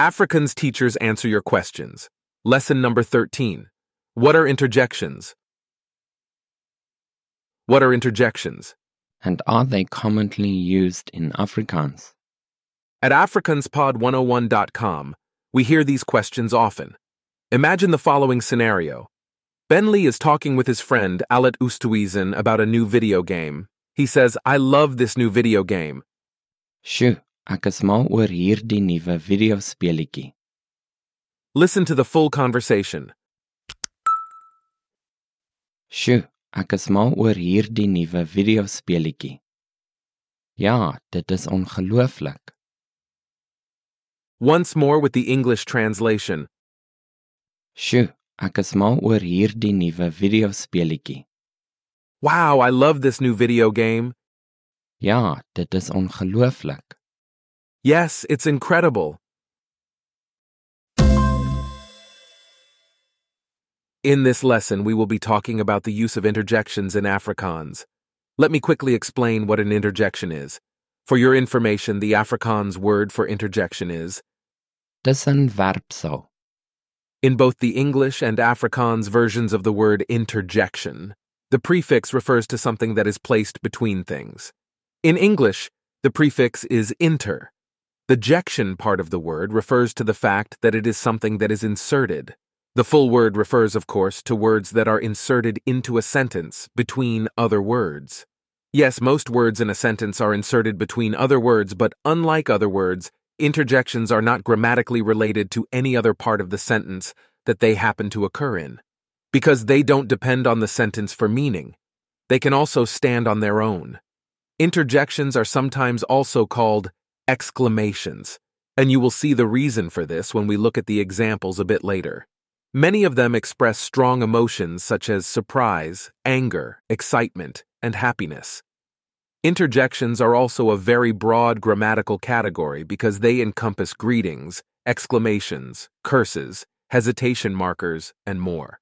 Afrikaans teachers answer your questions. Lesson number 13. What are interjections? What are interjections? And are they commonly used in Afrikaans? At AfrikaansPod101.com, we hear these questions often. Imagine the following scenario. Ben Lee is talking with his friend Alet Oosthuizen about a new video game. He says, I love this new video game. Sjoe, ek is mal oor hierdie nuwe videospeletjie. Listen to the full conversation. Sjoe, ek is mal oor hierdie nuwe videospeletjie. Ja, dit is ongelooflik. Once more with the English translation. Sjoe, ek is mal oor hierdie nuwe videospeletjie. Wow, I love this new video game. Ja, dit is ongelooflik. Yes, it's incredible. In this lesson, we will be talking about the use of interjections in Afrikaans. Let me quickly explain what an interjection is. For your information, the Afrikaans word for interjection is tussenwerpsel. In both the English and Afrikaans versions of the word interjection, the prefix refers to something that is placed between things. In English, the prefix is inter. The jection part of the word refers to the fact that it is something that is inserted. The full word refers, of course, to words that are inserted into a sentence between other words. Yes, most words in a sentence are inserted between other words, but unlike other words, interjections are not grammatically related to any other part of the sentence that they happen to occur in. Because they don't depend on the sentence for meaning, they can also stand on their own. Interjections are sometimes also called exclamations, and you will see the reason for this when we look at the examples a bit later. Many of them express strong emotions such as surprise, anger, excitement, and happiness. Interjections are also a very broad grammatical category because they encompass greetings, exclamations, curses, hesitation markers, and more.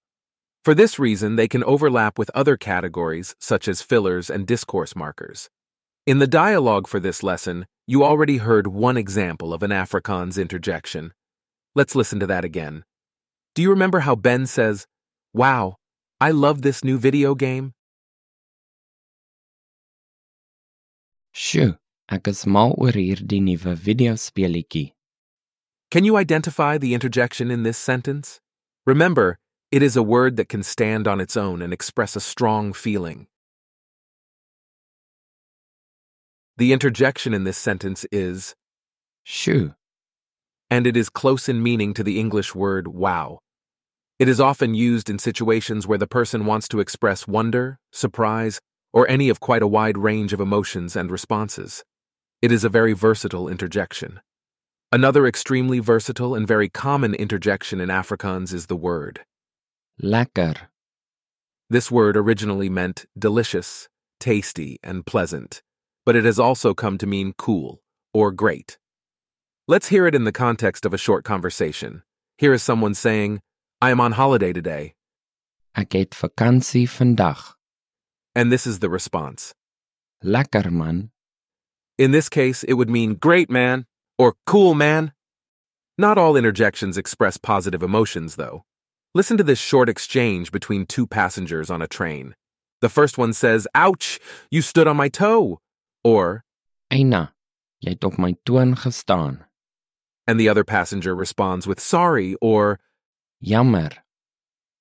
For this reason, they can overlap with other categories such as fillers and discourse markers. In the dialogue for this lesson, you already heard one example of an Afrikaans interjection. Let's listen to that again. Do you remember how Ben says, Wow, I love this new video game? Sjoe, ek is mal oor hierdie nuwe videospeletjie. Can you identify the interjection in this sentence? Remember, it is a word that can stand on its own and express a strong feeling. The interjection in this sentence is, Sjoe, and it is close in meaning to the English word wow. It is often used in situations where the person wants to express wonder, surprise, or any of quite a wide range of emotions and responses. It is a very versatile interjection. Another extremely versatile and very common interjection in Afrikaans is the word. lekker. This word originally meant delicious, tasty, and pleasant, but it has also come to mean cool or great. Let's hear it in the context of a short conversation. Here is someone saying, I am on holiday today, Ek het vakansie vandag. and this is the response. Lekker man. In this case, it would mean great man or cool man. Not all interjections express positive emotions, though. Listen to this short exchange between two passengers on a train. The first one says, Ouch, you stood on my toe. Or, Eina, jy het op my toon gestaan. and the other passenger responds with sorry or, Jammer.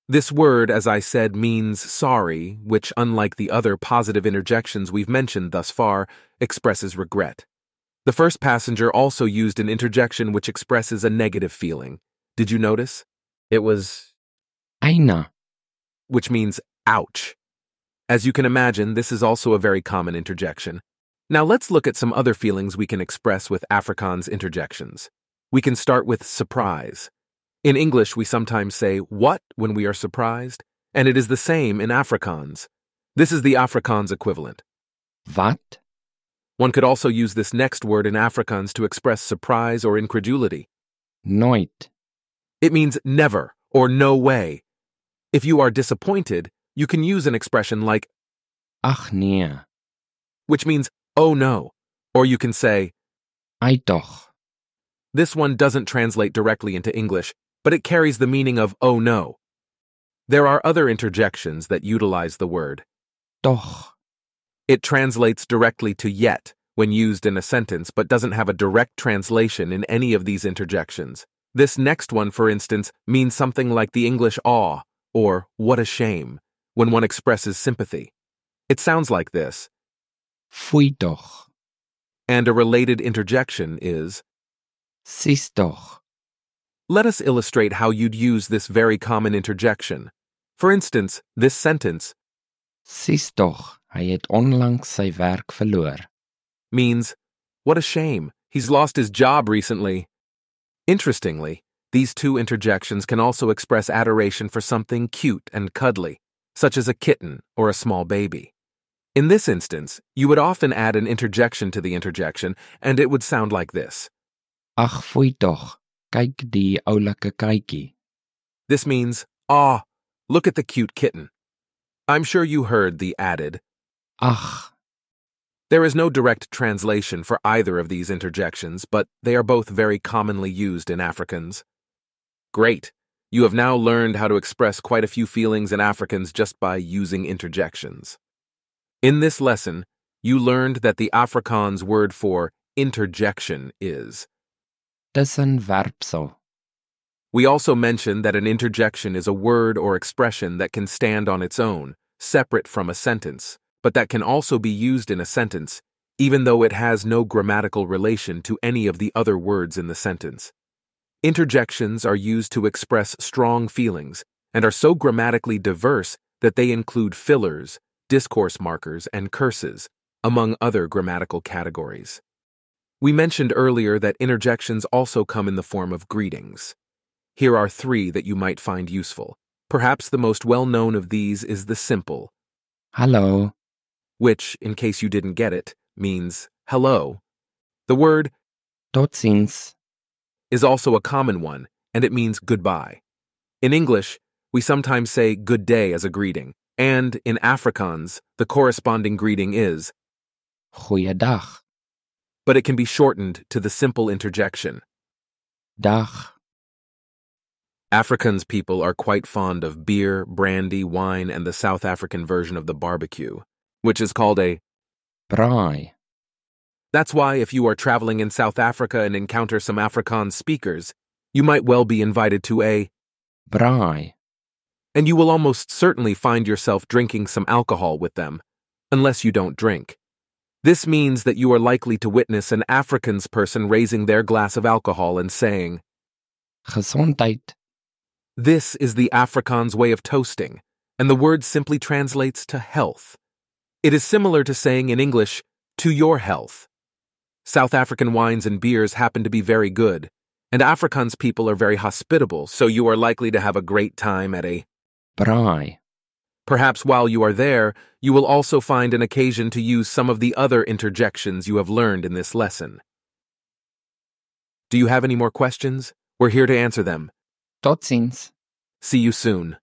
This word, as I said, means sorry, which, unlike the other positive interjections we've mentioned thus far, expresses regret. The first passenger also used an interjection which expresses a negative feeling. Did you notice? It was, Eina. which means ouch. As you can imagine, this is also a very common interjection. Now let's look at some other feelings we can express with Afrikaans interjections. We can start with surprise. In English, we sometimes say what when we are surprised, and it is the same in Afrikaans. This is the Afrikaans equivalent. Wat? One could also use this next word in Afrikaans to express surprise or incredulity. Nooit. It means never or no way. If you are disappointed, you can use an expression like, Ag nee. which means, oh no, or you can say, Ai tog. This one doesn't translate directly into English, but it carries the meaning of oh no. There are other interjections that utilize the word. tog. It translates directly to yet when used in a sentence, but doesn't have a direct translation in any of these interjections. This next one, for instance, means something like the English aw or what a shame when one expresses sympathy. It sounds like this. Foei tog. And a related interjection is Sis tog. Let us illustrate how you'd use this very common interjection. For instance, this sentence Sis tog, hy het onlangs sy werk verloor. means, What a shame, he's lost his job recently. Interestingly, these two interjections can also express adoration for something cute and cuddly, such as a kitten or a small baby. In this instance, you would often add an interjection to the interjection, and it would sound like this. Ag foei tog. Kyk die oulike katjie. This means, Ah, look at the cute kitten. I'm sure you heard the added. Ag, There is no direct translation for either of these interjections, but they are both very commonly used in Afrikaans. Great! You have now learned how to express quite a few feelings in Afrikaans just by using interjections. In this lesson, you learned that the Afrikaans word for interjection is. tussenwerpsel. We also mentioned that an interjection is a word or expression that can stand on its own, separate from a sentence, but that can also be used in a sentence, even though it has no grammatical relation to any of the other words in the sentence. Interjections are used to express strong feelings and are so grammatically diverse that they include fillers, discourse markers, and curses, among other grammatical categories. We mentioned earlier that interjections also come in the form of greetings. Here are three that you might find useful. Perhaps the most well known of these is the simple, hello, which, in case you didn't get it, means hello. The word Totsiens. is also a common one, and it means goodbye. In English, we sometimes say good day as a greeting, and in Afrikaans, the corresponding greeting is, Goeiedag. but it can be shortened to the simple interjection. Dag. Afrikaans people are quite fond of beer, brandy, wine, and the South African version of the barbecue, which is called a. Braai. That's why if you are traveling in South Africa and encounter some Afrikaans speakers, you might well be invited to a, Braai. And you will almost certainly find yourself drinking some alcohol with them, unless you don't drink. This means that you are likely to witness an Afrikaans person raising their glass of alcohol and saying, Gesondheid. This is the Afrikaans way of toasting, and the word simply translates to health. It is similar to saying in English, to your health. South African wines and beers happen to be very good, and Afrikaans people are very hospitable, so you are likely to have a great time at a. Braai. Perhaps while you are there, you will also find an occasion to use some of the other interjections you have learned in this lesson. Do you have any more questions? We're here to answer them. Totsiens. See you soon.